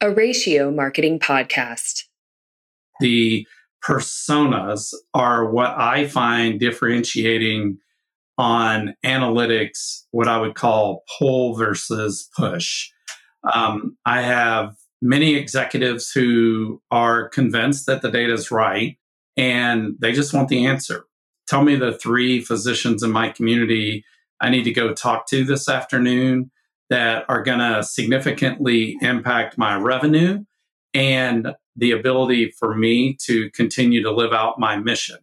a ratio marketing podcast. The personas are what I find differentiating on analytics, what I would call pull versus push. Um, I have many executives who are convinced that the data is right and they just want the answer. Tell me the three physicians in my community I need to go talk to this afternoon that are going to significantly impact my revenue and the ability for me to continue to live out my mission.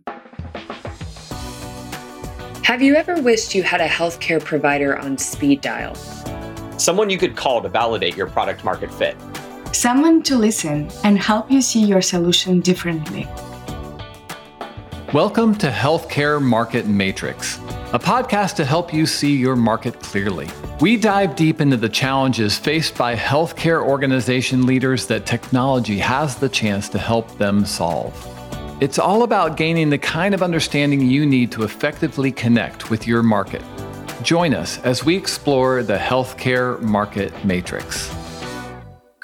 Have you ever wished you had a healthcare provider on speed dial? Someone you could call to validate your product market fit. Someone to listen and help you see your solution differently. Welcome to Healthcare Market Matrix, a podcast to help you see your market clearly. We dive deep into the challenges faced by healthcare organization leaders that technology has the chance to help them solve. It's all about gaining the kind of understanding you need to effectively connect with your market. Join us as we explore the healthcare market matrix.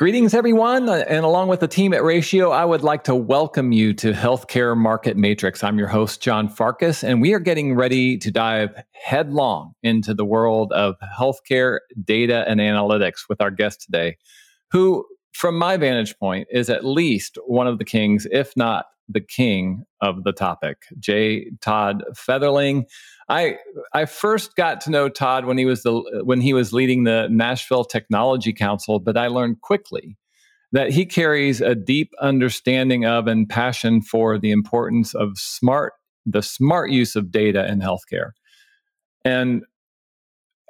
Greetings, everyone. Uh, and along with the team at Ratio, I would like to welcome you to Healthcare Market Matrix. I'm your host, John Farkas, and we are getting ready to dive headlong into the world of healthcare data and analytics with our guest today, who, from my vantage point, is at least one of the kings, if not the king of the topic, J. Tod Fetherling. I I first got to know Tod when he was the when he was leading the Nashville Technology Council, but I learned quickly that he carries a deep understanding of and passion for the importance of smart the smart use of data in healthcare. And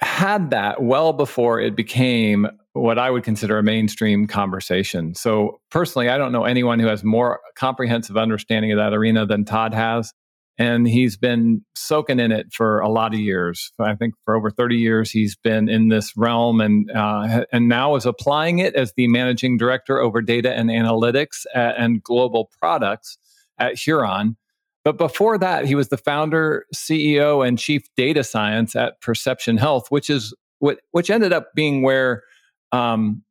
had that well before it became what I would consider a mainstream conversation. So personally, I don't know anyone who has more comprehensive understanding of that arena than Tod has and he's been soaking in it for a lot of years. I think for over 30 years he's been in this realm, and uh, and now is applying it as the managing director over data and analytics at, and global products at Huron. But before that, he was the founder, CEO, and chief data science at Perception Health, which is what which ended up being where. Um,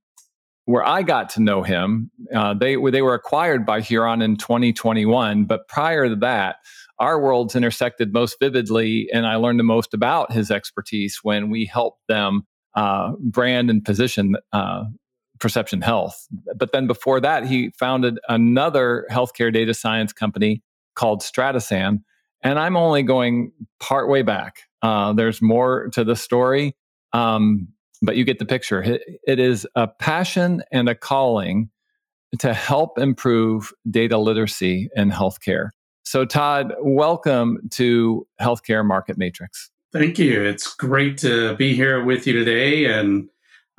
where I got to know him, uh, they they were acquired by Huron in 2021. But prior to that, our worlds intersected most vividly, and I learned the most about his expertise when we helped them uh, brand and position uh, Perception Health. But then before that, he founded another healthcare data science company called Stratasan. And I'm only going part way back. Uh, there's more to the story, um, but you get the picture. It, it is a passion and a calling to help improve data literacy in healthcare. So, Tod, welcome to Healthcare Market Matrix. Thank you. It's great to be here with you today. And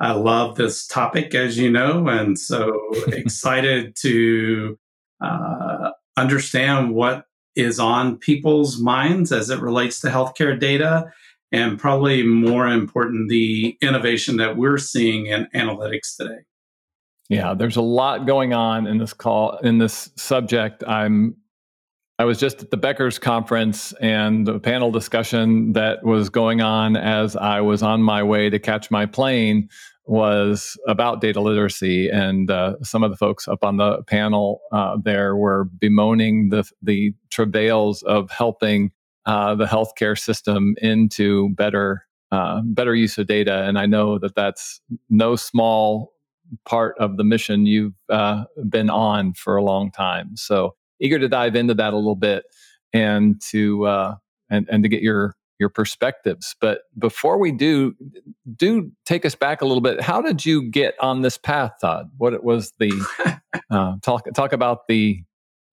I love this topic, as you know, and so excited to uh, understand what is on people's minds as it relates to healthcare data. And probably more important, the innovation that we're seeing in analytics today. Yeah, there's a lot going on in this call in this subject. I'm I was just at the Becker's conference and the panel discussion that was going on as I was on my way to catch my plane was about data literacy. And uh, some of the folks up on the panel uh, there were bemoaning the, the travails of helping uh, the healthcare system into better, uh, better use of data. And I know that that's no small part of the mission you've uh, been on for a long time. So eager to dive into that a little bit and to uh, and and to get your your perspectives. But before we do, do take us back a little bit. How did you get on this path, Tod? What it was the uh, talk talk about the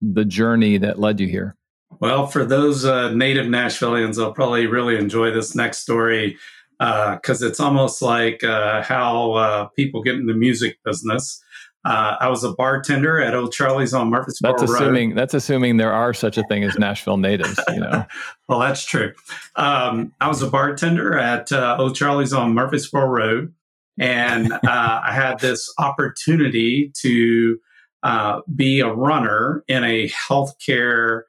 the journey that led you here? Well, for those uh, native Nashvilleians, they'll probably really enjoy this next story because uh, it's almost like uh, how uh, people get in the music business. Uh, I was a bartender at Old Charlie's on Murfreesboro That's assuming Road. that's assuming there are such a thing as Nashville natives. You know. well, that's true. Um, I was a bartender at uh, Old Charlie's on Murfreesboro Road, and uh, I had this opportunity to uh, be a runner in a healthcare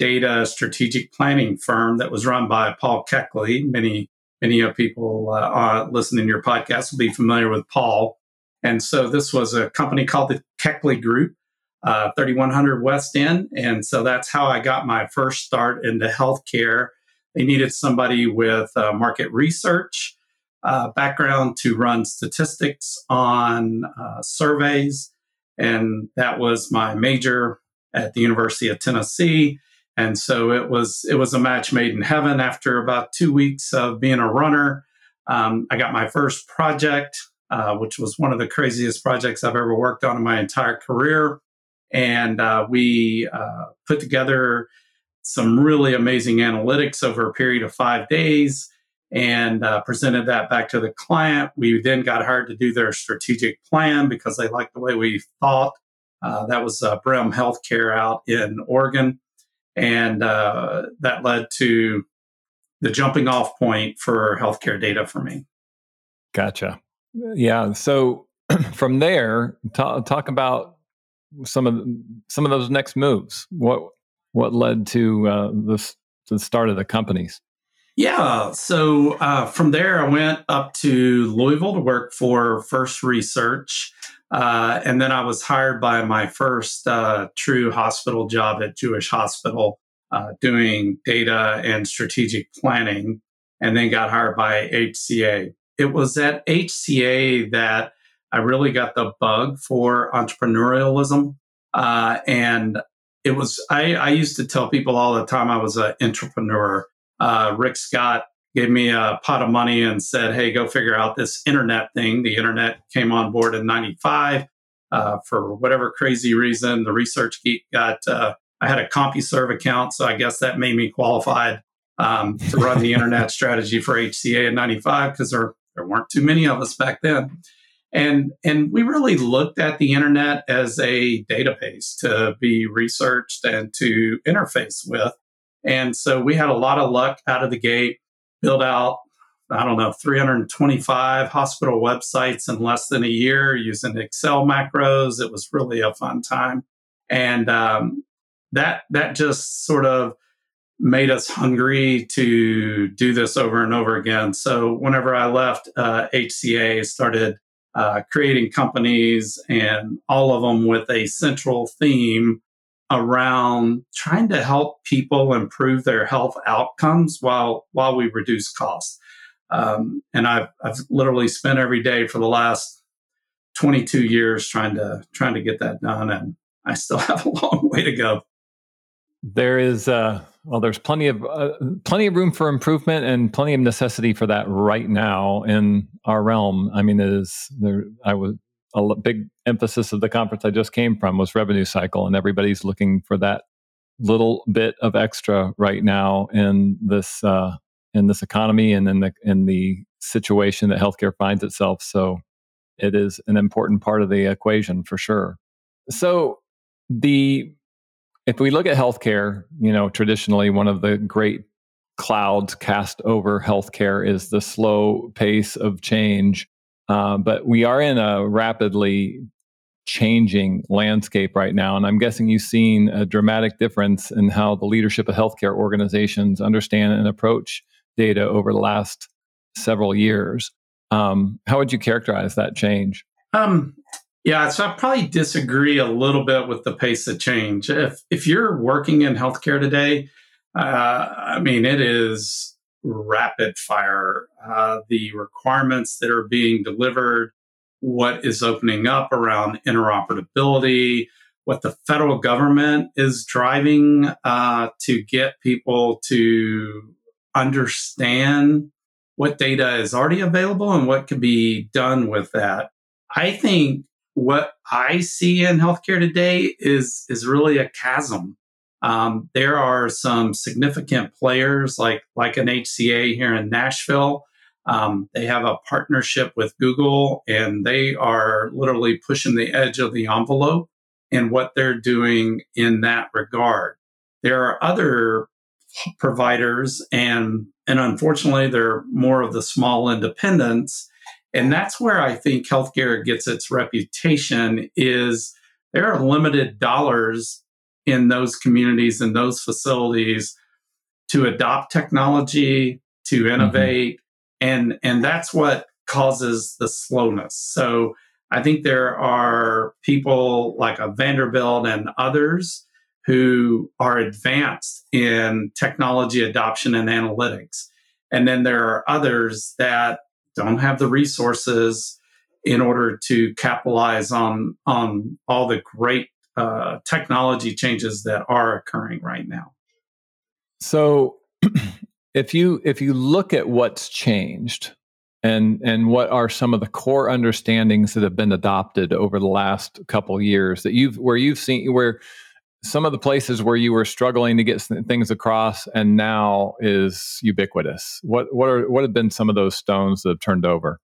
data strategic planning firm that was run by Paul Keckley. Many many of people uh, listening to your podcast will be familiar with Paul And so this was a company called the Keckley Group, uh, 3100 West End. And so that's how I got my first start into healthcare. They needed somebody with uh, market research uh, background to run statistics on uh, surveys. And that was my major at the University of Tennessee. And so it was it was a match made in heaven. After about two weeks of being a runner, um, I got my first project, uh, which was one of the craziest projects I've ever worked on in my entire career. And uh, we uh, put together some really amazing analytics over a period of five days and uh, presented that back to the client. We then got hired to do their strategic plan because they liked the way we thought. That was uh, Brim Healthcare out in Oregon. And that led to the jumping off point for healthcare data for me. Gotcha. Yeah. So from there, talk, talk about some of some of those next moves. What what led to uh, the, the start of the companies? Yeah. So uh, from there, I went up to Louisville to work for First Research. Uh, and then I was hired by my first uh, true hospital job at Jewish Hospital, uh, doing data and strategic planning, and then got hired by HCA. It was at HCA that I really got the bug for entrepreneurialism. Uh, and it was, I, I used to tell people all the time I was an entrepreneur uh, Rick Scott gave me a pot of money and said, "Hey, go figure out this internet thing." The internet came on board in '95 uh, for whatever crazy reason. The research geek got. Uh, I had a CompuServe account, so I guess that made me qualified um, to run the internet strategy for HCA in '95 because there there weren't too many of us back then. And, and we really looked at the internet as a database to be researched and to interface with. And so we had a lot of luck out of the gate, built out, I don't know, 325 hospital websites in less than a year using Excel macros. It was really a fun time. And um, that, that just sort of made us hungry to do this over and over again. So whenever I left uh, HCA, started uh, creating companies and all of them with a central theme around trying to help people improve their health outcomes while while we reduce costs. Um, and I've I've literally spent every day for the last 22 years trying to trying to get that done, and I still have a long way to go. There is uh, well, there's plenty of uh, plenty of room for improvement and plenty of necessity for that right now in our realm. I mean, it is there. I was a big emphasis of the conference I just came from was revenue cycle, and everybody's looking for that little bit of extra right now in this uh, in this economy and in the in the situation that healthcare finds itself. So it is an important part of the equation for sure. So the if we look at healthcare, you know, traditionally one of the great clouds cast over healthcare is the slow pace of change uh, but we are in a rapidly changing landscape right now. And I'm guessing you've seen a dramatic difference in how the leadership of healthcare organizations understand and approach data over the last several years. Um, how would you characterize that change? Um, yeah, so I probably disagree a little bit with the pace of change. If if you're working in healthcare today, uh, I mean, it is rapid fire. Uh, the requirements that are being delivered, what is opening up around interoperability, what the federal government is driving uh, to get people to understand what data is already available and what could be done with that. I think what I see in healthcare today is is really a chasm um, there are some significant players like like an HCA here in Nashville. Um, they have a partnership with Google, and they are literally pushing the edge of the envelope in what they're doing in that regard. There are other providers, and and unfortunately, they're more of the small independents, and that's where I think healthcare gets its reputation. Is there are limited dollars in those communities and those facilities to adopt technology, to mm-hmm. innovate, mm-hmm. and and that's what causes the slowness. So I think there are people like a Vanderbilt and others who are advanced in technology adoption and analytics. And then there are others that don't have the resources in order to capitalize on on all the great uh, technology changes that are occurring right now. So, if you if you look at what's changed and and what are some of the core understandings that have been adopted over the last couple years that you've where you've seen where some of the places where you were struggling to get things across and now is ubiquitous what what are what have been some of those stones that have turned over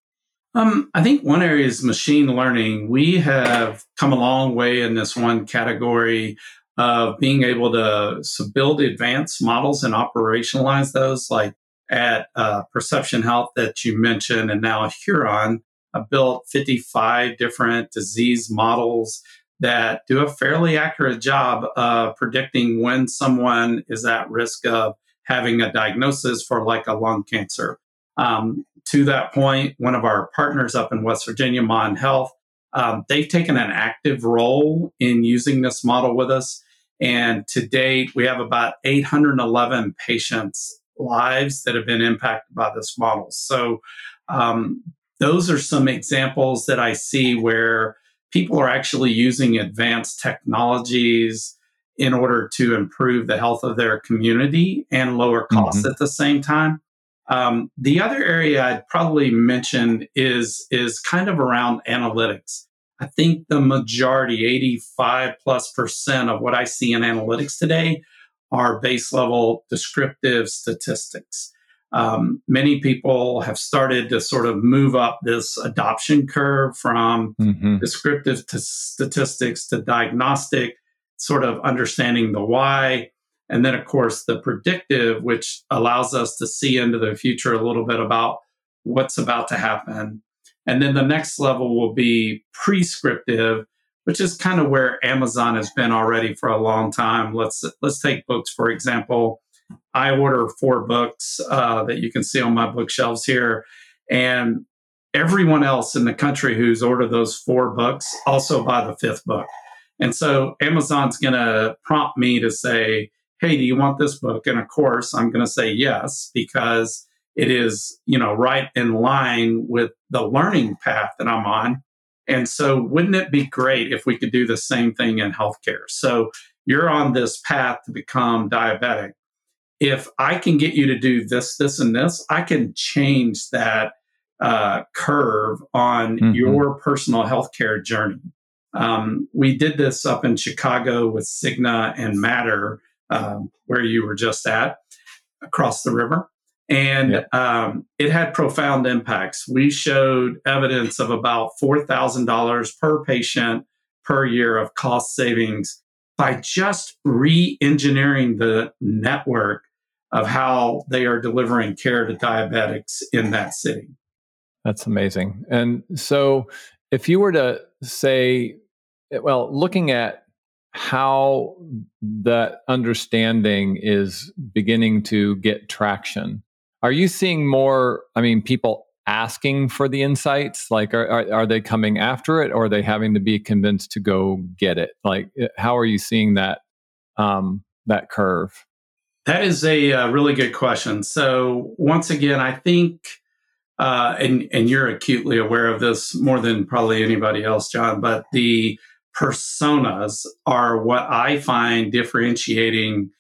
um, I think one area is machine learning. We have come a long way in this one category of being able to build advanced models and operationalize those, like at uh, Perception Health that you mentioned, and now Huron. I built 55 different disease models that do a fairly accurate job of predicting when someone is at risk of having a diagnosis for like a lung cancer. Um, to that point, one of our partners up in West Virginia, Mon Health, um, they've taken an active role in using this model with us. And to date, we have about 811 patients' lives that have been impacted by this model. So, um, those are some examples that I see where people are actually using advanced technologies in order to improve the health of their community and lower costs mm-hmm. at the same time. Um, the other area I'd probably mention is is kind of around analytics. I think the majority, 85 plus percent of what I see in analytics today are base level descriptive statistics. Um, many people have started to sort of move up this adoption curve from mm-hmm. descriptive to statistics to diagnostic, sort of understanding the why. And then, of course, the predictive, which allows us to see into the future a little bit about what's about to happen. And then the next level will be prescriptive, which is kind of where Amazon has been already for a long time. Let's let's take books for example. I order four books uh, that you can see on my bookshelves here, and everyone else in the country who's ordered those four books also buy the fifth book. And so Amazon's going to prompt me to say, "Hey, do you want this book?" And of course, I'm going to say yes because it is, you know, right in line with the learning path that I'm on. And so, wouldn't it be great if we could do the same thing in healthcare? So, you're on this path to become diabetic. If I can get you to do this, this, and this, I can change that uh, curve on mm-hmm. your personal healthcare journey. Um, we did this up in Chicago with Cigna and Matter, um, where you were just at across the river and yep. um, it had profound impacts. We showed evidence of about $4,000 per patient per year of cost savings by just re engineering the network of how they are delivering care to diabetics in that city. That's amazing. And so, if you were to say, well, looking at how that understanding is beginning to get traction, are you seeing more? I mean, people asking for the insights? Like, are, are, are, they coming after it or are they having to be convinced to go get it? Like, how are you seeing that, um, that curve? That is a, uh, really good question. So once again, I think, uh, and, and you're acutely aware of this more than probably anybody else, John, but the personas are what I find differentiating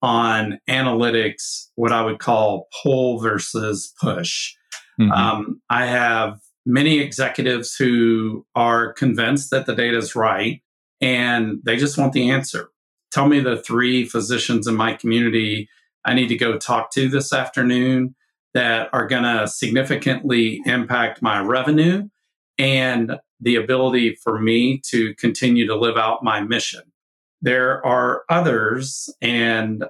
on analytics, what I would call pull versus push. Mm-hmm. Um, I have many executives who are convinced that the data is right and they just want the answer. Tell me the three physicians in my community I need to go talk to this afternoon that are going to significantly impact my revenue and the ability for me to continue to live out my mission. There are others, and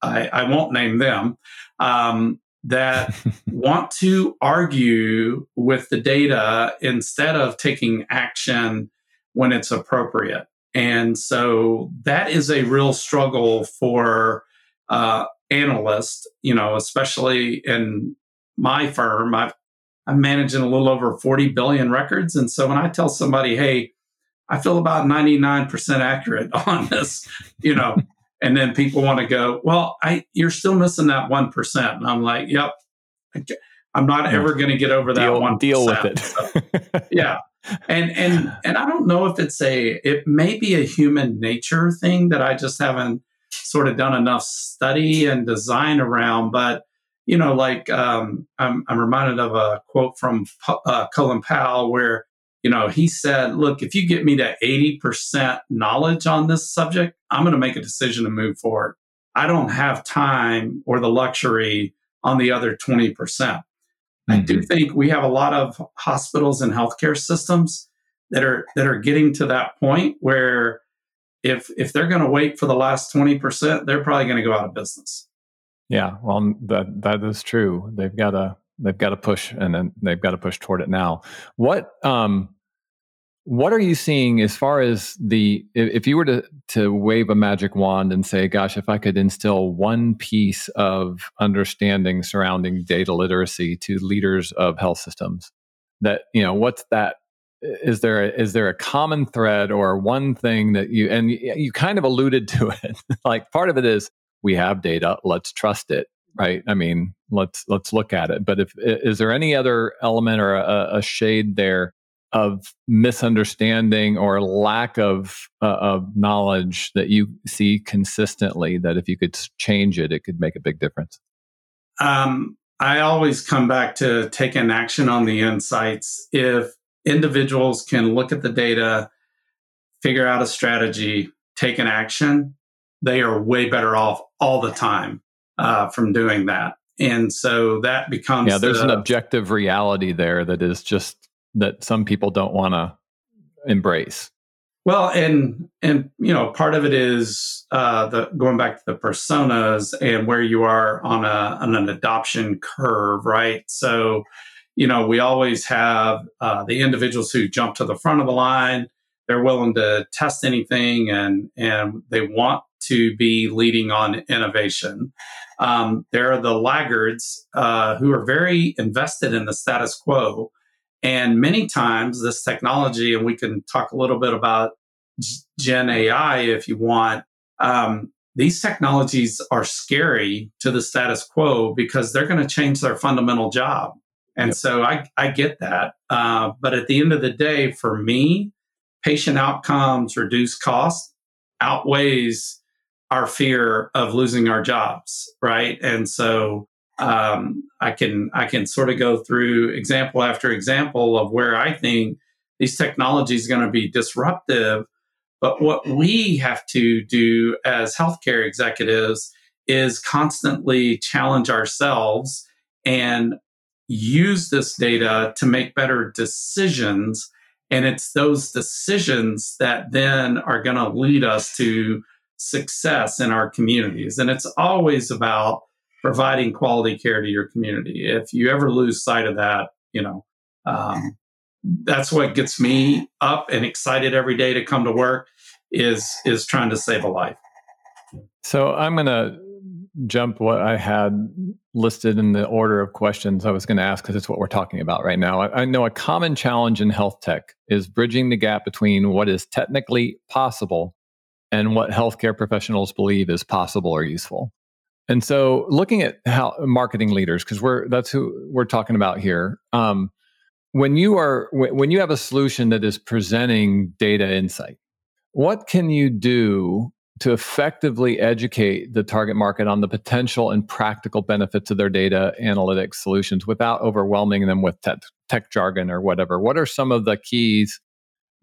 I, I won't name them, um, that want to argue with the data instead of taking action when it's appropriate. And so that is a real struggle for uh, analysts, you know, especially in my firm. I've I'm managing a little over 40 billion records. And so when I tell somebody, hey, I feel about 99% accurate on this, you know, and then people want to go, well, I you're still missing that 1%. And I'm like, yep, I'm not yeah. ever going to get over that deal, one. Deal with it. so, yeah. And and and I don't know if it's a it may be a human nature thing that I just haven't sort of done enough study and design around, but you know, like um, I'm, I'm reminded of a quote from uh, Colin Powell where you know he said, "Look, if you get me to 80% knowledge on this subject, I'm going to make a decision to move forward. I don't have time or the luxury on the other 20%." Mm-hmm. I do mm-hmm. think we have a lot of hospitals and healthcare systems that are that are getting to that point where if if they're going to wait for the last 20%, they're probably going to go out of business. Yeah, well, that that is true. They've got to they've got to push, and then they've got to push toward it now. What um, what are you seeing as far as the if you were to to wave a magic wand and say, "Gosh, if I could instill one piece of understanding surrounding data literacy to leaders of health systems," that you know, what's that? Is there a, is there a common thread or one thing that you and you kind of alluded to it? like part of it is we have data let's trust it right i mean let's let's look at it but if is there any other element or a, a shade there of misunderstanding or lack of uh, of knowledge that you see consistently that if you could change it it could make a big difference um, i always come back to taking action on the insights if individuals can look at the data figure out a strategy take an action they are way better off all the time uh, from doing that. And so that becomes yeah. There's the, an objective reality there that is just that some people don't want to embrace. Well, and and you know, part of it is uh, the going back to the personas and where you are on a on an adoption curve, right? So, you know, we always have uh, the individuals who jump to the front of the line. They're willing to test anything, and and they want to be leading on innovation. Um, there are the laggards uh, who are very invested in the status quo. And many times, this technology, and we can talk a little bit about Gen AI if you want, um, these technologies are scary to the status quo because they're going to change their fundamental job. And yep. so I, I get that. Uh, but at the end of the day, for me, patient outcomes, reduced cost outweighs our fear of losing our jobs, right? And so um, I can I can sort of go through example after example of where I think these technologies are going to be disruptive. But what we have to do as healthcare executives is constantly challenge ourselves and use this data to make better decisions. And it's those decisions that then are going to lead us to success in our communities. And it's always about providing quality care to your community. If you ever lose sight of that, you know, um, that's what gets me up and excited every day to come to work is is trying to save a life. So I'm going to jump what I had listed in the order of questions I was going to ask because it's what we're talking about right now. I, I, know a common challenge in health tech is bridging the gap between what is technically possible and what healthcare professionals believe is possible or useful. And so, looking at how marketing leaders, because we're that's who we're talking about here. Um, when you are when you have a solution that is presenting data insight, what can you do to effectively educate the target market on the potential and practical benefits of their data analytics solutions without overwhelming them with tech, tech jargon or whatever? What are some of the keys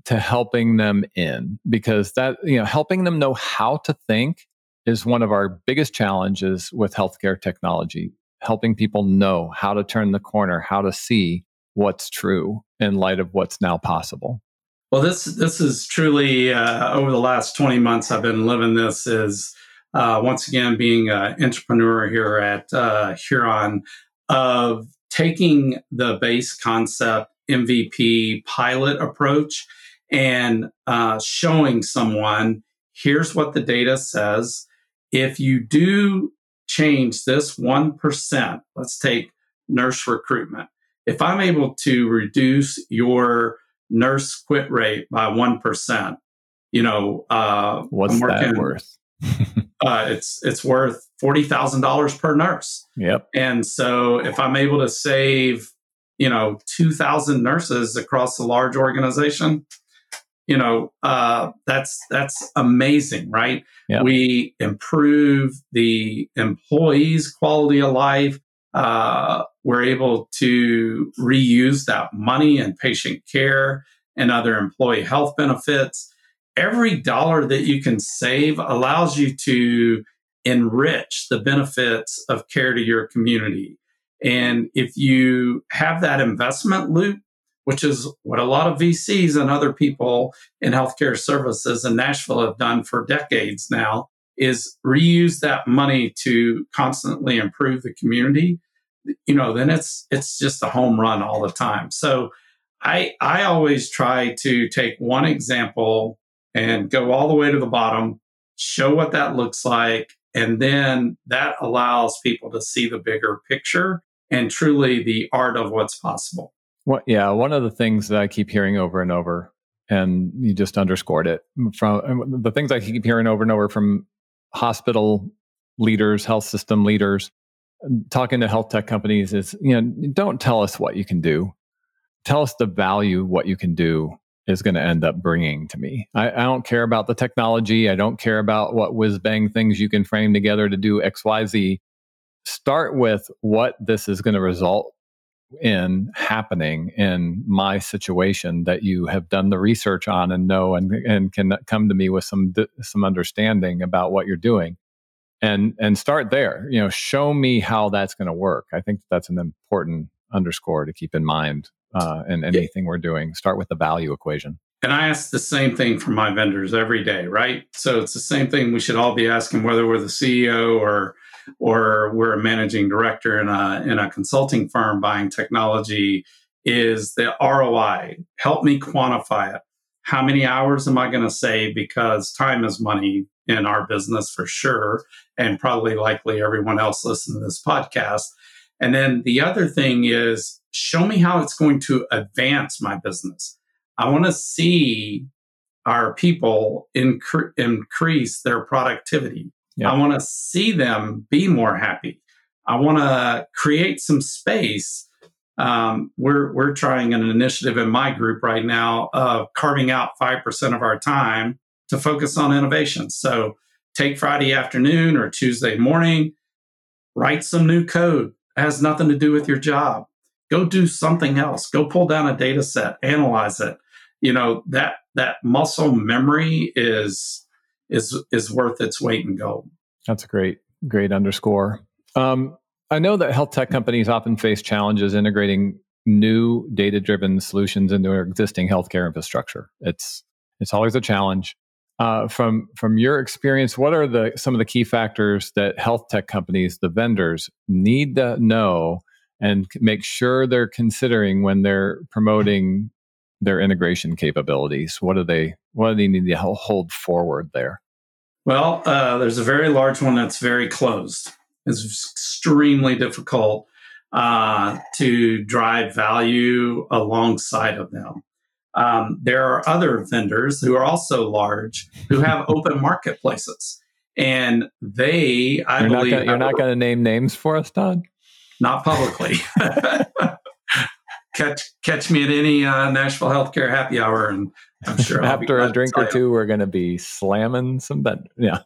to helping them in because that you know helping them know how to think is one of our biggest challenges with healthcare technology helping people know how to turn the corner how to see what's true in light of what's now possible well this this is truly uh, over the last 20 months i've been living this is uh, once again being an entrepreneur here at uh, huron of taking the base concept mvp pilot approach and uh, showing someone here's what the data says. If you do change this 1%, let's take nurse recruitment. if I'm able to reduce your nurse quit rate by 1%, you know, uh, what's that worth? uh, it's it's worth forty thousand dollars per nurse. Yep. And so if I'm able to save, you know, two thousand nurses across a large organization, you know, uh, that's that's amazing, right? We improve the employees' quality of life. Uh, we're able to reuse that money in patient care and other employee health benefits every dollar that you can save allows you to enrich the benefits of care to your community. And if you have that investment loop, which is what a lot of VCs and other people in healthcare services in Nashville have done for decades now, is reuse that money to constantly improve the community. You know, then it's it's just a home run all the time. So I I always try to take one example and go all the way to the bottom, show what that looks like. And then that allows people to see the bigger picture and truly the art of what's possible. Well, yeah, one of the things that I keep hearing over and over, and you just underscored it from the things I keep hearing over and over from hospital leaders, health system leaders, talking to health tech companies is, you know, don't tell us what you can do. Tell us the value what you can do is going to end up bringing to me. I, I, don't care about the technology. I don't care about what whiz bang things you can frame together to do X, Y, Z. Start with what this is going to result in happening in my situation that you have done the research on and know and, and can come to me with some some understanding about what you're doing and and start there you know show me how that's going to work i think that's an important underscore to keep in mind uh, in anything we're doing. Start with the value equation. And I ask the same thing from my vendors every day, right? So it's the same thing we should all be asking, whether we're the CEO or or we're a managing director in a in a consulting firm buying technology. Is the ROI? Help me quantify it. How many hours am I going to save? Because time is money in our business for sure, and probably likely everyone else listening to this podcast. And then the other thing is show me how it's going to advance my business. I want to see our people incre- increase their productivity. Yeah. I want to see them be more happy. I want to create some space. Um, we're we're trying an initiative in my group right now of carving out five percent of our time to focus on innovation. So take Friday afternoon or Tuesday morning, write some new code. It has nothing to do with your job go do something else go pull down a data set analyze it you know that that muscle memory is is is worth its weight in gold. That's a great great underscore. Um, i know that health tech companies often face challenges integrating new data driven solutions into their existing healthcare infrastructure. It's it's always a challenge. Uh, from from your experience, what are the some of the key factors that health tech companies, the vendors, need to know and make sure they're considering when they're promoting their integration capabilities. What do they what do they need to hold forward there? Well, uh, there's a very large one that's very closed. It's extremely difficult uh, to drive value alongside of them. Um, there are other vendors who are also large who have open marketplaces, and they, I you're believe, not gonna, you're not going to name names for us, Tod not publicly. catch catch me at any uh, Nashville Healthcare happy hour, and I'm sure after a drink or two, we're going to be slamming some bed. Yeah.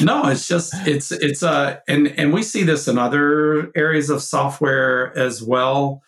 no, it's just it's it's uh and and we see this in other areas of software as well,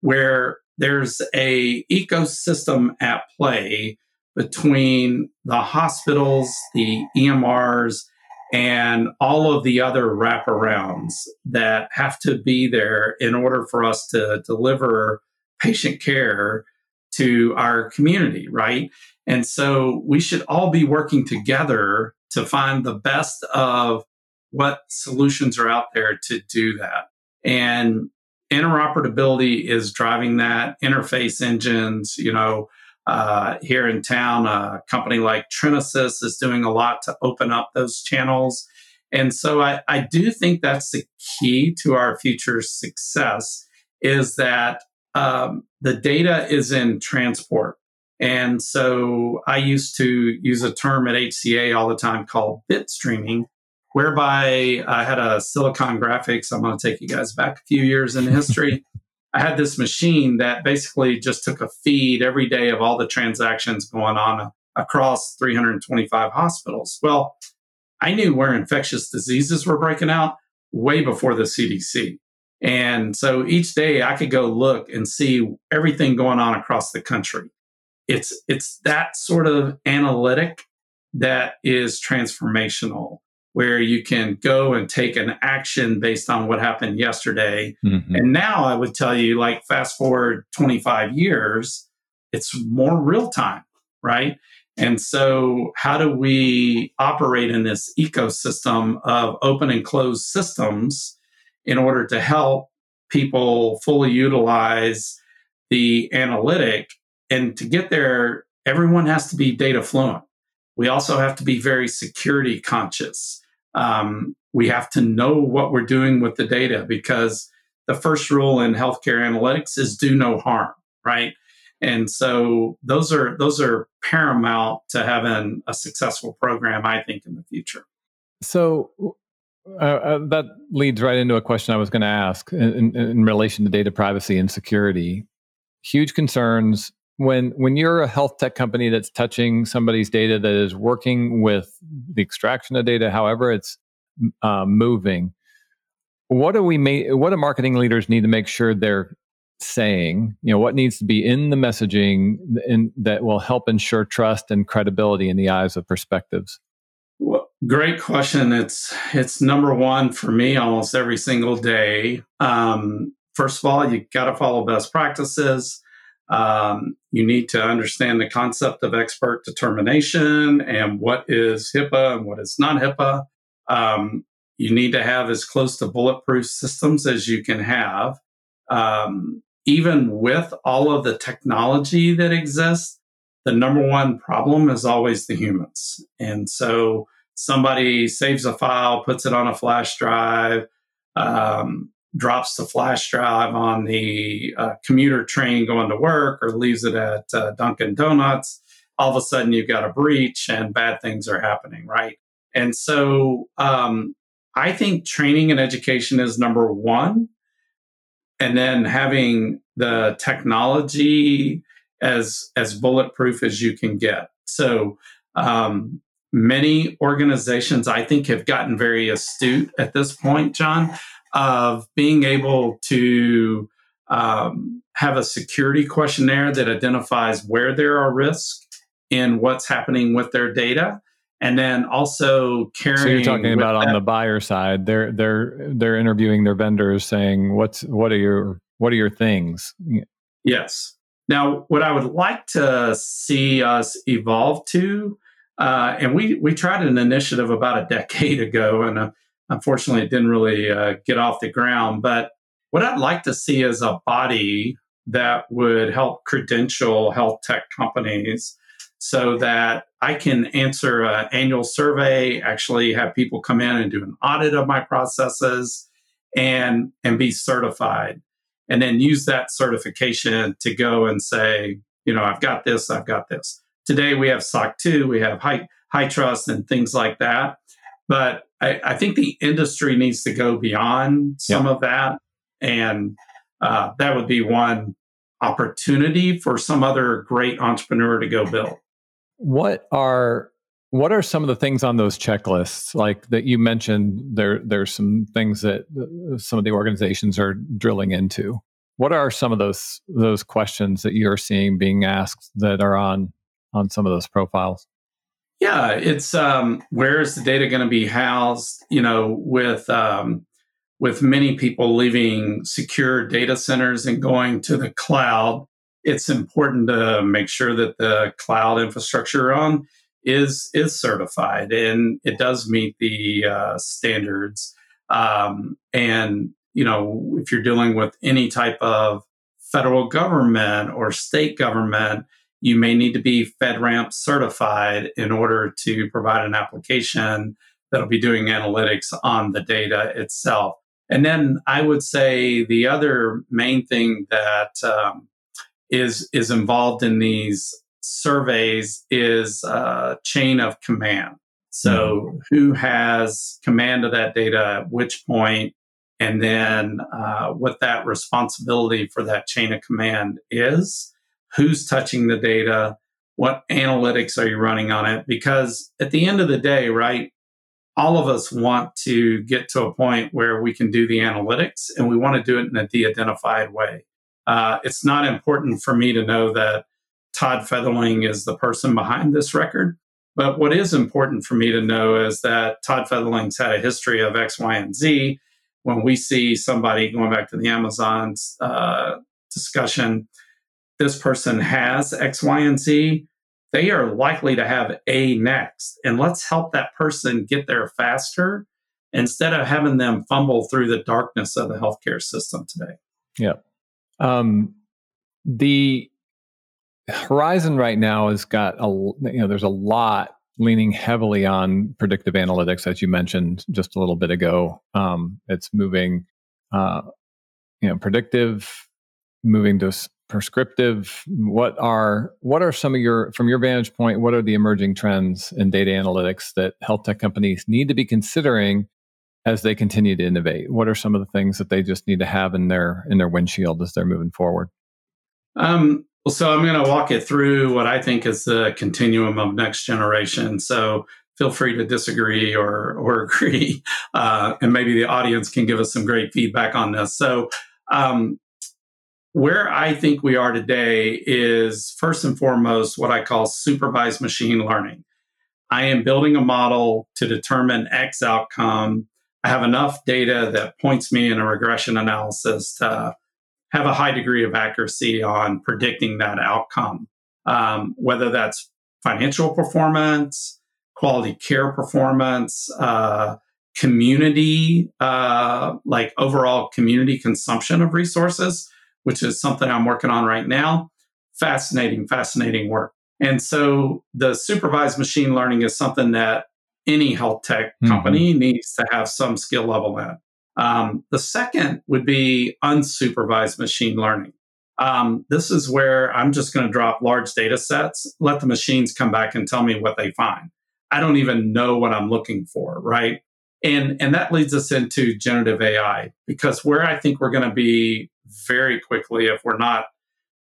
where there's a ecosystem at play between the hospitals, the EMRs, and all of the other wraparounds that have to be there in order for us to deliver patient care to our community, right? And so we should all be working together to find the best of what solutions are out there to do that. And interoperability is driving that, interface engines, you know, uh, here in town. A company like Trinisys is doing a lot to open up those channels. And so I, I do think that's the key to our future success is that um, the data is in transport. And so I used to use a term at HCA all the time called bit streaming, whereby I had a Silicon Graphics. I'm going to take you guys back a few years in history. I had this machine that basically just took a feed every day of all the transactions going on across 325 hospitals. Well, I knew where infectious diseases were breaking out way before the CDC. And so each day I could go look and see everything going on across the country. It's it's that sort of analytic that is transformational where you can go and take an action based on what happened yesterday. Mm-hmm. And now I would tell you like fast forward 25 years, it's more real time, right? And so, how do we operate in this ecosystem of open and closed systems in order to help people fully utilize the analytic? And to get there, everyone has to be data fluent. We also have to be very security conscious. Um, we have to know what we're doing with the data because the first rule in healthcare analytics is do no harm, right? And so those are those are paramount to having a successful program, I think, in the future. So uh, uh, that leads right into a question I was going to ask in, in, in relation to data privacy and security. Huge concerns when when you're a health tech company that's touching somebody's data that is working with the extraction of data, however it's uh, moving. What do we make? What do marketing leaders need to make sure they're saying, you know, what needs to be in the messaging in, that will help ensure trust and credibility in the eyes of perspectives? Well, great question. It's it's number one for me almost every single day. Um, first of all, you got to follow best practices. Um, you need to understand the concept of expert determination and what is HIPAA and what is not HIPAA. Um, you need to have as close to bulletproof systems as you can have. Um, even with all of the technology that exists, the number one problem is always the humans. And so somebody saves a file, puts it on a flash drive, um, drops the flash drive on the uh, commuter train going to work, or leaves it at uh, Dunkin' Donuts. All of a sudden, you've got a breach and bad things are happening, right? And so um, I think training and education is number one and then having the technology as as bulletproof as you can get. So um, many organizations, I think, have gotten very astute at this point, John, of being able to um, have a security questionnaire that identifies where there are risks in what's happening with their data and then also carrying. So you're talking about that. on the buyer side. They're they're they're interviewing their vendors, saying what's what are your what are your things? Yes. Now, what I would like to see us evolve to, uh, and we we tried an initiative about a decade ago, and uh, unfortunately, it didn't really uh, get off the ground. But what I'd like to see is a body that would help credential health tech companies so that I can answer an annual survey, actually have people come in and do an audit of my processes and and be certified and then use that certification to go and say, you know, I've got this, I've got this. Today we have SOC 2, we have high HITRUST and things like that. But I, I think the industry needs to go beyond some yeah. of that. And uh, that would be one opportunity for some other great entrepreneur to go build. What are what are some of the things on those checklists like that you mentioned there there's some things that uh, some of the organizations are drilling into what are some of those those questions that you're seeing being asked that are on on some of those profiles yeah it's um, where is the data going to be housed you know with um, with many people leaving secure data centers and going to the cloud it's important to make sure that the cloud infrastructure on is is certified and it does meet the uh, standards. Um, and you know, if you're dealing with any type of federal government or state government, you may need to be FedRAMP certified in order to provide an application that'll be doing analytics on the data itself. And then I would say the other main thing that um, is is involved in these surveys is uh, chain of command. So, mm-hmm. who has command of that data at which point, and then uh, what that responsibility for that chain of command is, who's touching the data, what analytics are you running on it? Because at the end of the day, right, all of us want to get to a point where we can do the analytics and we want to do it in a de identified way. Uh, it's not important for me to know that Tod Fetherling is the person behind this record. But what is important for me to know is that Tod Fetherling's had a history of X, Y, and Z. When we see somebody going back to the Amazon's uh, discussion, this person has X, Y, and Z, they are likely to have A next. And let's help that person get there faster instead of having them fumble through the darkness of the healthcare system today. Yeah. Um, the Horizon right now has got a you know there's a lot leaning heavily on predictive analytics as you mentioned just a little bit ago. Um, it's moving, uh, you know, predictive, moving to prescriptive. What are what are some of your from your vantage point? What are the emerging trends in data analytics that health tech companies need to be considering as they continue to innovate? What are some of the things that they just need to have in their in their windshield as they're moving forward? Um, well, so I'm going to walk it through what I think is the continuum of next generation. So feel free to disagree or or agree, uh, and maybe the audience can give us some great feedback on this. So. Um, where I think we are today is first and foremost what I call supervised machine learning. I am building a model to determine X outcome. I have enough data that points me in a regression analysis to have a high degree of accuracy on predicting that outcome, um, whether that's financial performance, quality care performance, uh, community, uh, like overall community consumption of resources, which is something I'm working on right now. Fascinating, fascinating work. And so the supervised machine learning is something that any health tech mm-hmm. company mm-hmm. needs to have some skill level in. Um, the second would be unsupervised machine learning. Um, this is where I'm just going to drop large data sets, let the machines come back and tell me what they find. I don't even know what I'm looking for, right? And, and that leads us into generative AI because where I think we're going to be very quickly, if we're not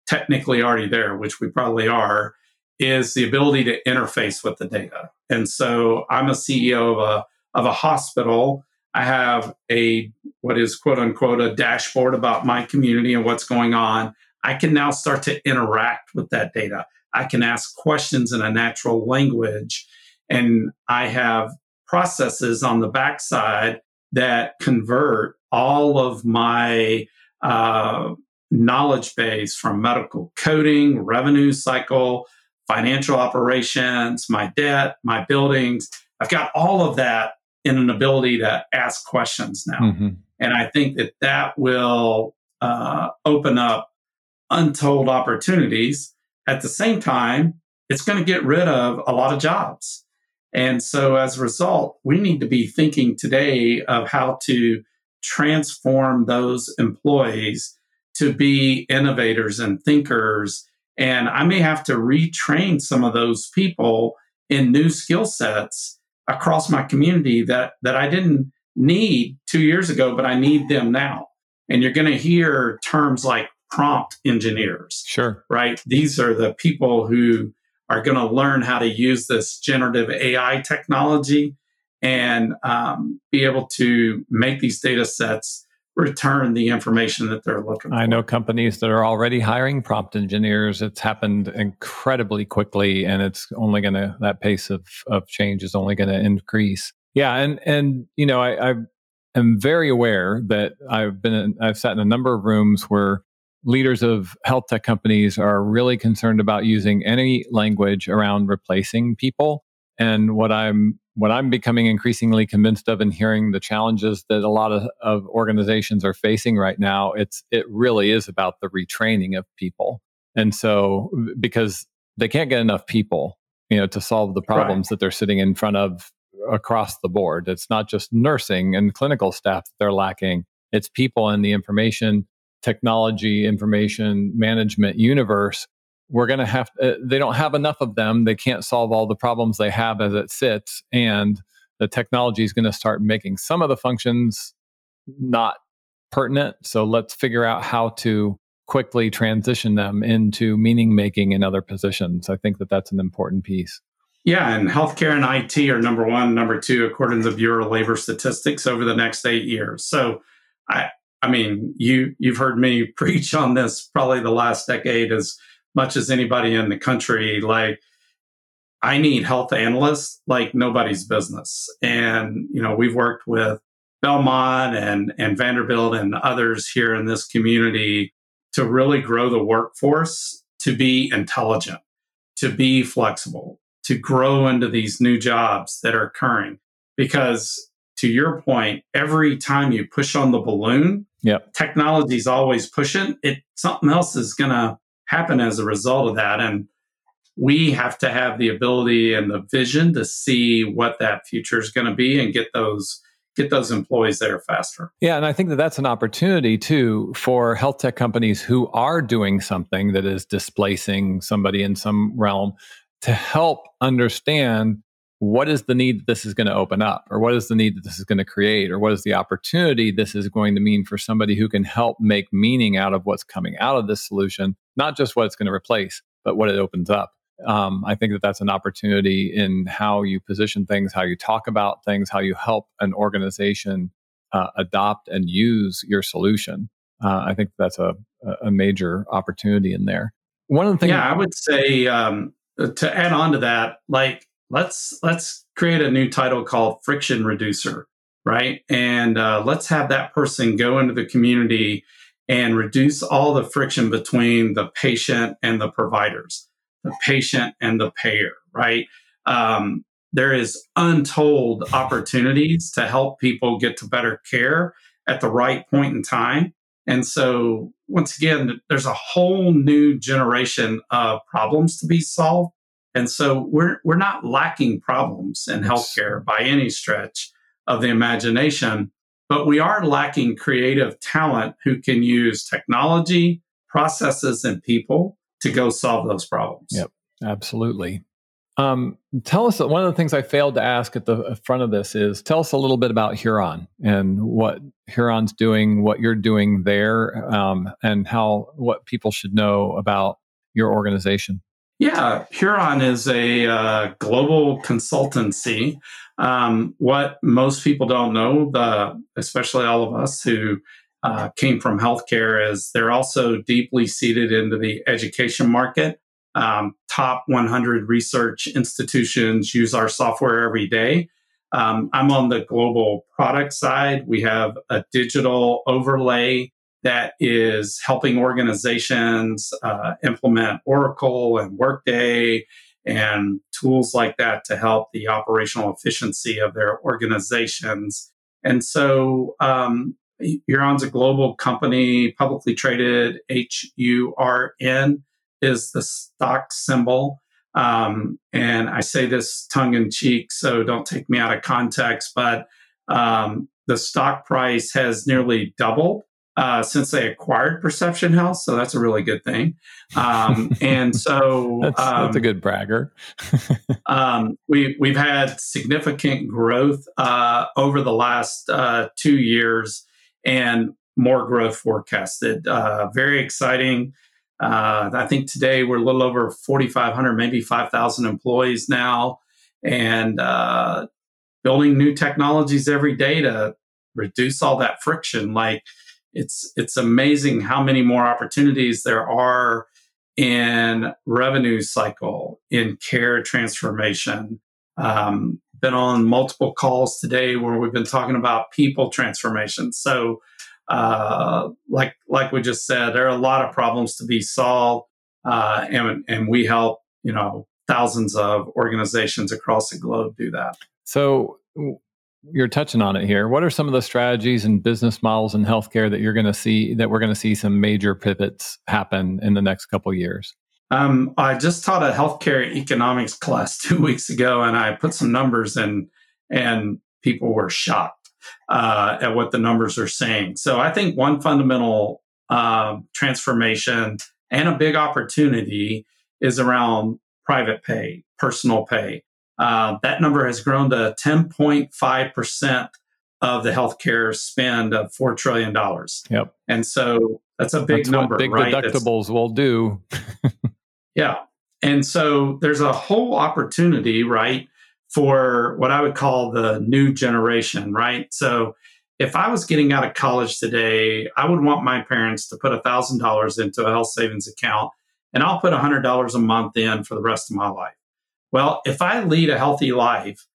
technically already there, which we probably are, is the ability to interface with the data. And so I'm a CEO of a, of a hospital I have a what is quote unquote a dashboard about my community and what's going on. I can now start to interact with that data. I can ask questions in a natural language. And I have processes on the backside that convert all of my uh, knowledge base from medical coding, revenue cycle, financial operations, my debt, my buildings. I've got all of that in an ability to ask questions now. Mm-hmm. And I think that that will uh, open up untold opportunities. At the same time, it's going to get rid of a lot of jobs. And so as a result, we need to be thinking today of how to transform those employees to be innovators and thinkers. And I may have to retrain some of those people in new skill sets across my community that that I didn't need two years ago, but I need them now. And you're going to hear terms like prompt engineers. Sure. Right. These are the people who are going to learn how to use this generative AI technology and um, be able to make these data sets return the information that they're looking for. I know companies that are already hiring prompt engineers. It's happened incredibly quickly and it's only going to, that pace of, of change is only going to increase. Yeah. And, and, you know, I, I am very aware that I've been, in, I've sat in a number of rooms where leaders of health tech companies are really concerned about using any language around replacing people. And what I'm what I'm becoming increasingly convinced of and hearing the challenges that a lot of, of organizations are facing right now, it's it really is about the retraining of people. And so because they can't get enough people, you know, to solve the problems right. that they're sitting in front of across the board. It's not just nursing and clinical staff that they're lacking. It's people in the information technology, information management universe. We're going to have, uh, they don't have enough of them. They can't solve all the problems they have as it sits. And the technology is going to start making some of the functions not pertinent. So let's figure out how to quickly transition them into meaning making in other positions. I think that that's an important piece. Yeah, and healthcare and IT are number one, number two, according to the Bureau of Labor Statistics over the next eight years. So, I, I mean, you you've heard me preach on this probably the last decade as much as anybody in the country. Like, I need health analysts like nobody's business, and you know, we've worked with Belmont and and Vanderbilt and others here in this community to really grow the workforce to be intelligent, to be flexible, to grow into these new jobs that are occurring. Because to your point, every time you push on the balloon, yep. technology is always pushing. It something else is going to happen as a result of that, and we have to have the ability and the vision to see what that future is going to be and get those get those employees there faster. Yeah, and I think that that's an opportunity too for health tech companies who are doing something that is displacing somebody in some realm to help understand what is the need that this is going to open up or what is the need that this is going to create or what is the opportunity this is going to mean for somebody who can help make meaning out of what's coming out of this solution not just what it's going to replace but what it opens up um, I think that that's an opportunity in how you position things, how you talk about things, how you help an organization uh, adopt and use your solution. Uh, I think that's a, a major opportunity in there. One of the things, yeah, I would say um, to add on to that, like let's let's create a new title called friction reducer, right? And uh, let's have that person go into the community and reduce all the friction between the patient and the providers the patient and the payer, right? Um, there is untold opportunities to help people get to better care at the right point in time. And so, once again, there's a whole new generation of problems to be solved. And so, we're, we're not lacking problems in healthcare by any stretch of the imagination, but we are lacking creative talent who can use technology, processes, and people to go solve those problems. Yep, absolutely. Um, tell us one of the things I failed to ask at the uh, front of this is tell us a little bit about Huron and what Huron's doing, what you're doing there, um, and how what people should know about your organization. Yeah, Huron is a uh, global consultancy. Um, what most people don't know, the especially all of us who uh, came from healthcare is they're also deeply seated into the education market. Um, top 100 research institutions use our software every day. Um, I'm on the global product side. We have a digital overlay that is helping organizations uh, implement Oracle and Workday and tools like that to help the operational efficiency of their organizations. And so um, Huron's a global company, publicly traded. H U R N is the stock symbol. Um, and I say this tongue in cheek, so don't take me out of context, but um, the stock price has nearly doubled uh, since they acquired Perception Health. So that's a really good thing. Um, and so that's, um, that's, a good bragger. um, we, we've had significant growth uh, over the last uh, two years and more growth forecasted. Uh, very exciting. Uh, I think today we're a little over 4,500, maybe 5,000 employees now, and uh, building new technologies every day to reduce all that friction. Like it's it's amazing how many more opportunities there are in revenue cycle, in care transformation. Um, been on multiple calls today where we've been talking about people transformation. So, uh, like like we just said, there are a lot of problems to be solved, uh, and and we help you know thousands of organizations across the globe do that. So. You're touching on it here. What are some of the strategies and business models in healthcare that you're going to see that we're going to see some major pivots happen in the next couple years? Um, I just taught a healthcare economics class two weeks ago, and I put some numbers in and people were shocked uh, at what the numbers are saying. So I think one fundamental uh, transformation and a big opportunity is around private pay, personal pay. Uh, that number has grown to 10.5% of the healthcare spend of $4 trillion. Yep. And so that's a big That's number, big right? deductibles That's, will do. yeah. And so there's a whole opportunity, right, for what I would call the new generation, right? So if I was getting out of college today, I would want my parents to put $1,000 into a health savings account and I'll put $100 a month in for the rest of my life. Well, if I lead a healthy life,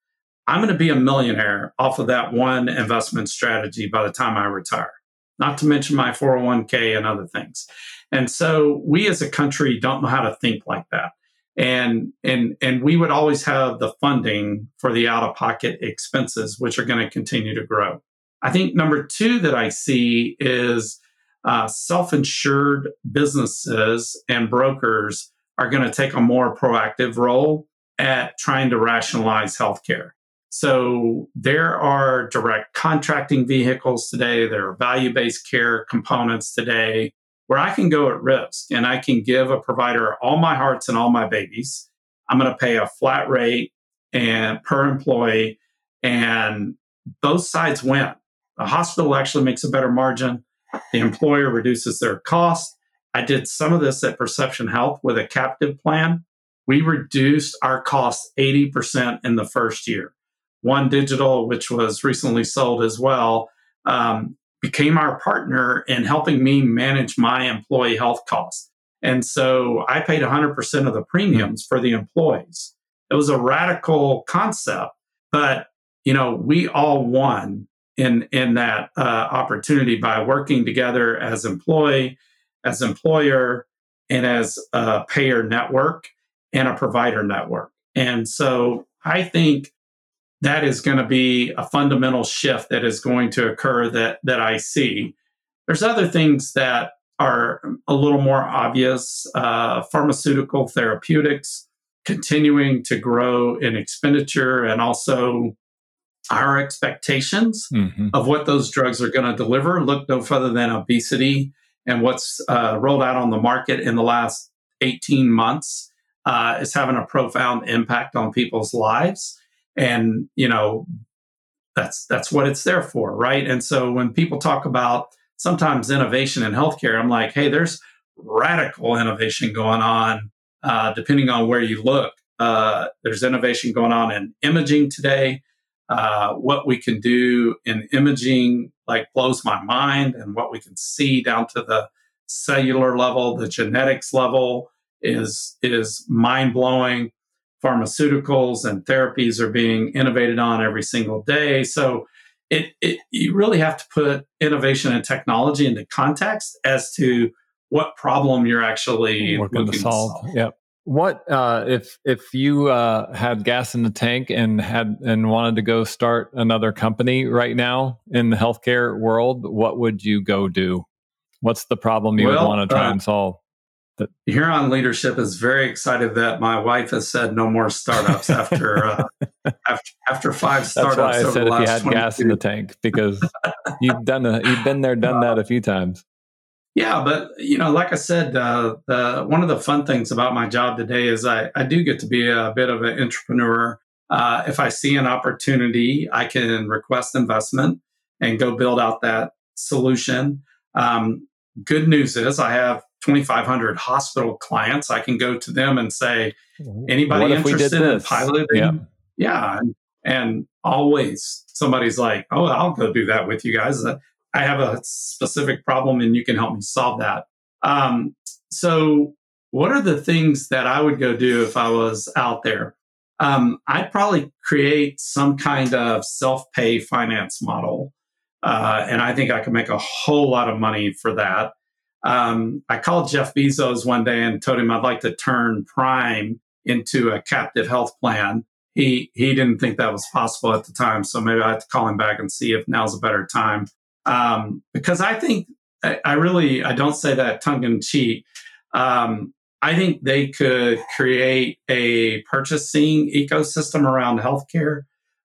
I'm going to be a millionaire off of that one investment strategy by the time I retire, not to mention my 401k and other things. And so we as a country don't know how to think like that. And, and, and we would always have the funding for the out of pocket expenses, which are going to continue to grow. I think number two that I see is uh, self insured businesses and brokers are going to take a more proactive role at trying to rationalize healthcare. So there are direct contracting vehicles today, there are value based care components today where I can go at risk and I can give a provider all my hearts and all my babies. I'm going to pay a flat rate and per employee and both sides win. The hospital actually makes a better margin. The employer reduces their cost. I did some of this at Perception Health with a captive plan. We reduced our costs 80% in the first year. One Digital, which was recently sold as well, um, became our partner in helping me manage my employee health costs. And so I paid 100% of the premiums for the employees. It was a radical concept, but you know, we all won in in that uh, opportunity by working together as employee, as employer, and as a payer network and a provider network. And so I think that is going to be a fundamental shift that is going to occur that that I see. There's other things that are a little more obvious. Uh, pharmaceutical therapeutics continuing to grow in expenditure and also our expectations mm-hmm. of what those drugs are going to deliver look no further than obesity and what's uh, rolled out on the market in the last 18 months uh, is having a profound impact on people's lives. And you know that's that's what it's there for right? And so when people talk about sometimes innovation in healthcare i'm like hey there's radical innovation going on uh, depending on where you look. Uh, there's innovation going on in imaging today. Uh, what we can do in imaging like blows my mind and what we can see down to the cellular level the genetics level is is mind blowing pharmaceuticals and therapies are being innovated on every single day so it, it you really have to put innovation and technology into context as to what problem you're actually looking to solve. To solve. Yep. What uh, if if you uh, had gas in the tank and had and wanted to go start another company right now in the healthcare world? What would you go do? What's the problem you well, would want to try uh, and solve? Huron leadership is very excited that my wife has said no more startups after uh, after, after five startups. That's why I said if you had gas in the tank because you've done a, you've been there, done that a few times. Yeah, but you know, like I said, uh, the one of the fun things about my job today is I, I do get to be a bit of an entrepreneur. Uh, if I see an opportunity, I can request investment and go build out that solution. Um, good news is I have 2,500 hospital clients. I can go to them and say, anybody interested in piloting? Yeah. yeah. And, and always somebody's like, oh, I'll go do that with you guys. I have a specific problem and you can help me solve that. Um, so, what are the things that I would go do if I was out there? Um, I'd probably create some kind of self pay finance model. Uh, and I think I could make a whole lot of money for that. Um, I called Jeff Bezos one day and told him I'd like to turn Prime into a captive health plan. He he didn't think that was possible at the time, so maybe I have to call him back and see if now's a better time um, because I think I, I, really I don't say that tongue in cheek. Um, I think they could create a purchasing ecosystem around healthcare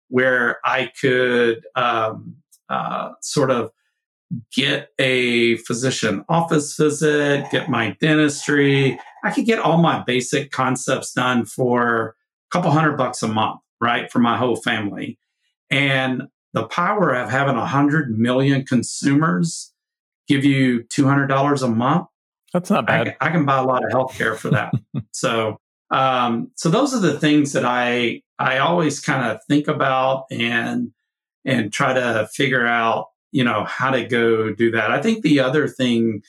where I could um, uh, sort of get a physician office visit, get my dentistry. I could get all my basic concepts done for a couple hundred bucks a month, right, for my whole family. And the power of having a hundred million consumers give you two hundred dollars a month. That's not bad. I, I, can buy a lot of healthcare for that. so, um, so those are the things that I I always kind of think about and and try to figure out you know how to go do that. I think the other thing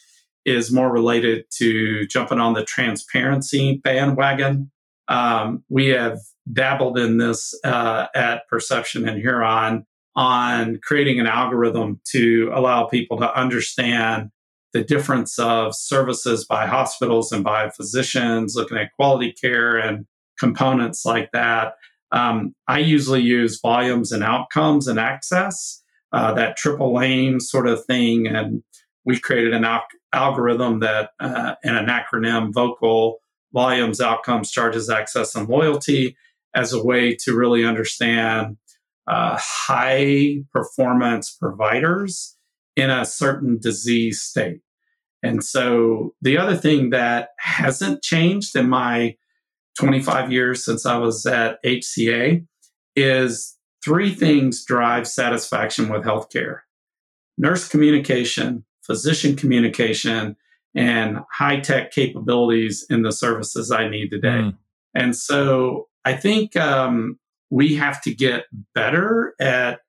is more related to jumping on the transparency bandwagon. Um, we have dabbled in this uh, at perception and huron on creating an algorithm to allow people to understand the difference of services by hospitals and by physicians looking at quality care and components like that. Um, i usually use volumes and outcomes and access uh, that triple aim sort of thing. And we created an al- algorithm that, uh, and an acronym, vocal volumes, outcomes, charges, access, and loyalty, as a way to really understand uh, high performance providers in a certain disease state. And so the other thing that hasn't changed in my 25 years since I was at HCA is Three things drive satisfaction with healthcare nurse communication, physician communication, and high tech capabilities in the services I need today. Mm. And so I think um, we have to get better at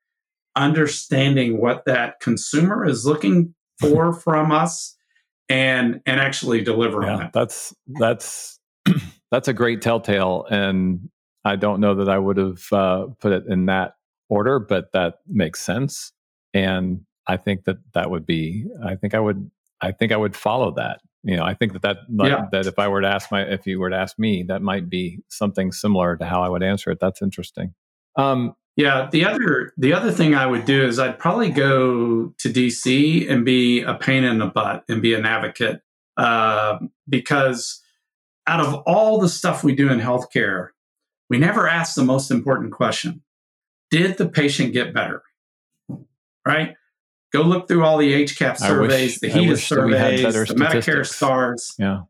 understanding what that consumer is looking for from us and and actually deliver yeah, on it. That's that's that's a great telltale and I don't know that I would have uh, put it in that order, but that makes sense. And I think that that would be, I think I would, I think I would follow that. You know, I think that that, yeah. that if I were to ask my, if you were to ask me, that might be something similar to how I would answer it. That's interesting. Um, yeah, the other the other thing I would do is I'd probably go to DC and be a pain in the butt and be an advocate uh, because out of all the stuff we do in healthcare, we never ask the most important question Did the patient get better? Right? Go look through all the HCAHPS surveys, wish, the HEDIS surveys, the Medicare stars. Yeah.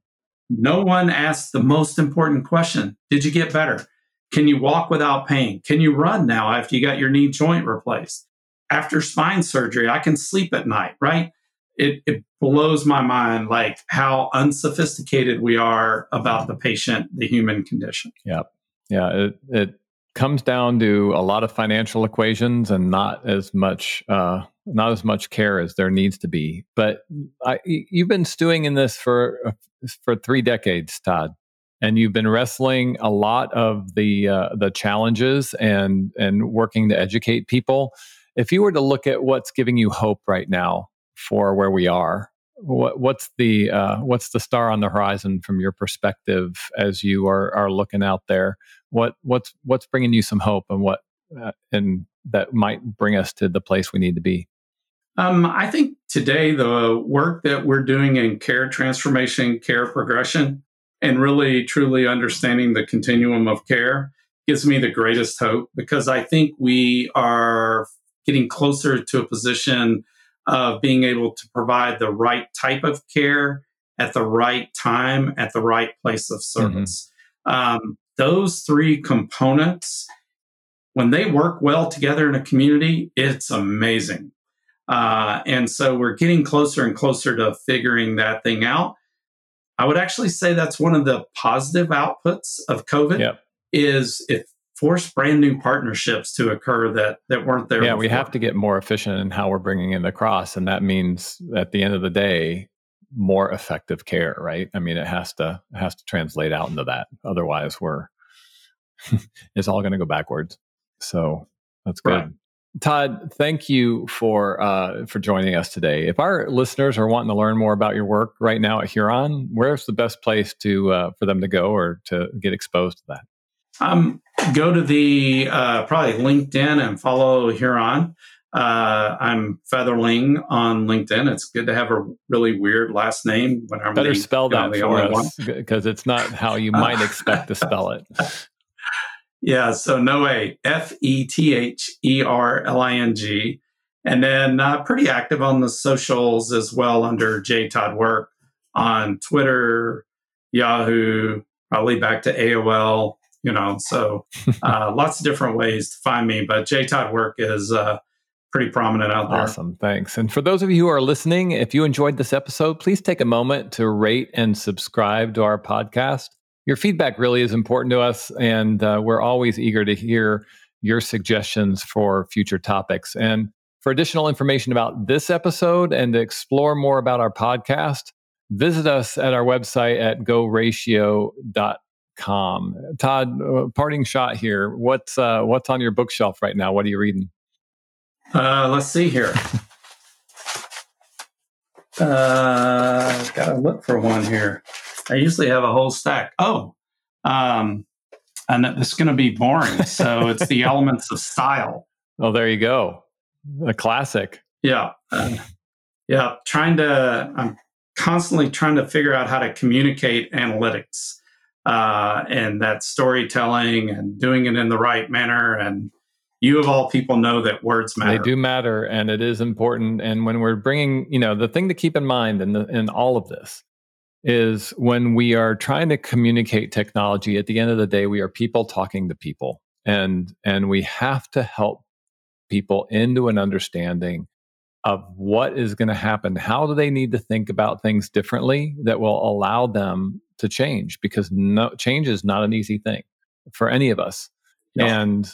No one asked the most important question Did you get better? Can you walk without pain? Can you run now after you got your knee joint replaced? After spine surgery, I can sleep at night, right? It, it blows my mind like how unsophisticated we are about the patient, the human condition. Yep. Yeah, it it comes down to a lot of financial equations and not as much uh, not as much care as there needs to be. But I, you've been stewing in this for uh, for three decades, Tod, and you've been wrestling a lot of the uh, the challenges and and working to educate people. If you were to look at what's giving you hope right now for where we are, what, what's the uh, what's the star on the horizon from your perspective as you are are looking out there? What what's what's bringing you some hope, and what uh, and that might bring us to the place we need to be? Um, I think today the work that we're doing in care transformation, care progression, and really truly understanding the continuum of care gives me the greatest hope because I think we are getting closer to a position of being able to provide the right type of care at the right time at the right place of mm-hmm. service. Mm-hmm. Um, those three components, when they work well together in a community, it's amazing. Uh, and so we're getting closer and closer to figuring that thing out. I would actually say that's one of the positive outputs of COVID yep. is if force brand new partnerships to occur that that weren't there. Yeah, before. we have to get more efficient in how we're bringing in the cross, and that means at the end of the day, more effective care. Right? I mean, it has to it has to translate out into that. Otherwise, we're it's all going to go backwards. So that's good. Right. Tod, thank you for uh, for joining us today. If our listeners are wanting to learn more about your work right now at Huron, where's the best place to uh, for them to go or to get exposed to that? Um, go to the uh, probably LinkedIn and follow Huron. Uh, I'm Fetherling on LinkedIn. It's good to have a really weird last name when I'm better the, spell that for us because it's not how you might expect to spell it. Yeah, so no way. F E T H E R L I N G. And then uh, pretty active on the socials as well under J Todd Work on Twitter, Yahoo, probably back to AOL, you know. So uh, lots of different ways to find me, but J Todd Work is uh, pretty prominent out there. Awesome. Thanks. And for those of you who are listening, if you enjoyed this episode, please take a moment to rate and subscribe to our podcast. Your feedback really is important to us, and uh, we're always eager to hear your suggestions for future topics. And for additional information about this episode and to explore more about our podcast, visit us at our website at goratio.com. Tod, uh, parting shot here. What's uh, what's on your bookshelf right now? What are you reading? Uh, let's see here. Uh, gotta look for one here. I usually have a whole stack. Oh, um, and it's going to be boring. So it's the elements of style. Oh, there you go. A classic. Yeah. Uh, yeah. Trying to, I'm constantly trying to figure out how to communicate analytics uh, and that storytelling and doing it in the right manner. And you, of all people, know that words matter. They do matter and it is important. And when we're bringing, you know, the thing to keep in mind in, the, in all of this is when we are trying to communicate technology at the end of the day we are people talking to people. And and we have to help people into an understanding of what is going to happen. How do they need to think about things differently that will allow them to change? Because no change is not an easy thing for any of us. And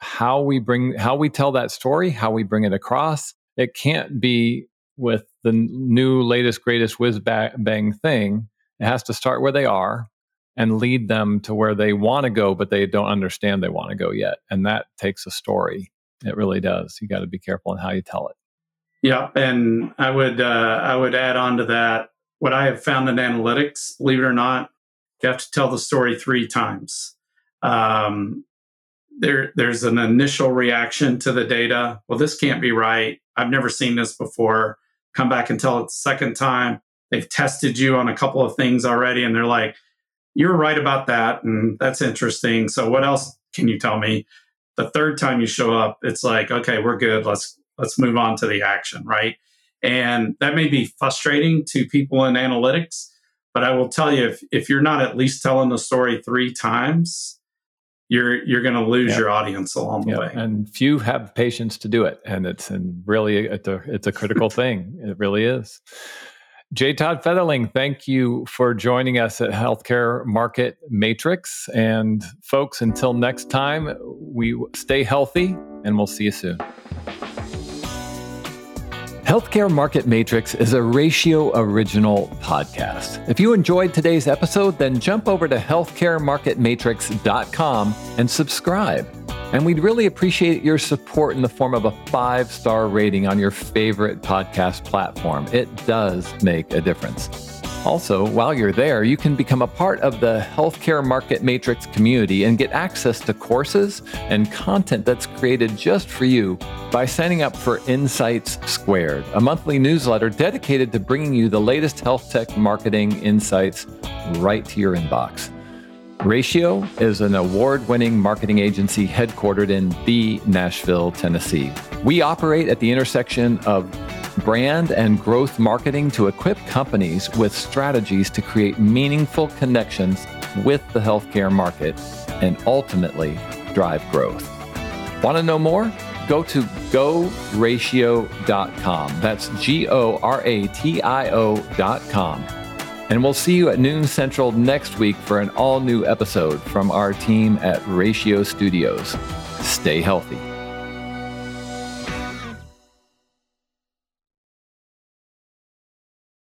how we bring how we tell that story how we bring it across. It can't be with the new latest greatest whiz bang thing. It has to start where they are and lead them to where they want to go but they don't understand they want to go yet. And that takes a story. It really does. You got to be careful in how you tell it. Yeah and i would uh, i would add on to that what i have found in analytics believe it or not you have to tell the story three times. Um, there there's an initial reaction to the data well this can't be right i've never seen this before come back and tell it the second time. They've tested you on a couple of things already, and they're like, you're right about that. And that's interesting. So what else can you tell me? The third time you show up, it's like, okay, we're good. Let's let's move on to the action, right? And that may be frustrating to people in analytics, but I will tell you if if you're not at least telling the story three times, you're you're going to lose yep. your audience along the yep. way. And few have patience to do it, and it's and really it's a it's a critical thing. It really is. J. Tod Fetherling, thank you for joining us at Healthcare Market Matrix. And folks, until next time, we stay healthy, and we'll see you soon. Healthcare Market Matrix is a Ratio Original podcast. If you enjoyed today's episode, then jump over to healthcaremarketmatrix.com and subscribe. And we'd really appreciate your support in the form of a five star rating on your favorite podcast platform. It does make a difference. Also, while you're there, you can become a part of the Healthcare Market Matrix community and get access to courses and content that's created just for you by signing up for Insights Squared, a monthly newsletter dedicated to bringing you the latest health tech marketing insights right to your inbox. Ratio is an award winning marketing agency headquartered in the Nashville, Tennessee. We operate at the intersection of brand and growth marketing to equip companies with strategies to create meaningful connections with the healthcare market and ultimately drive growth. Want to know more? Go to goratio.com. That's G O R A T I O.com. And we'll see you at noon central next week for an all new episode from our team at Ratio Studios. Stay healthy.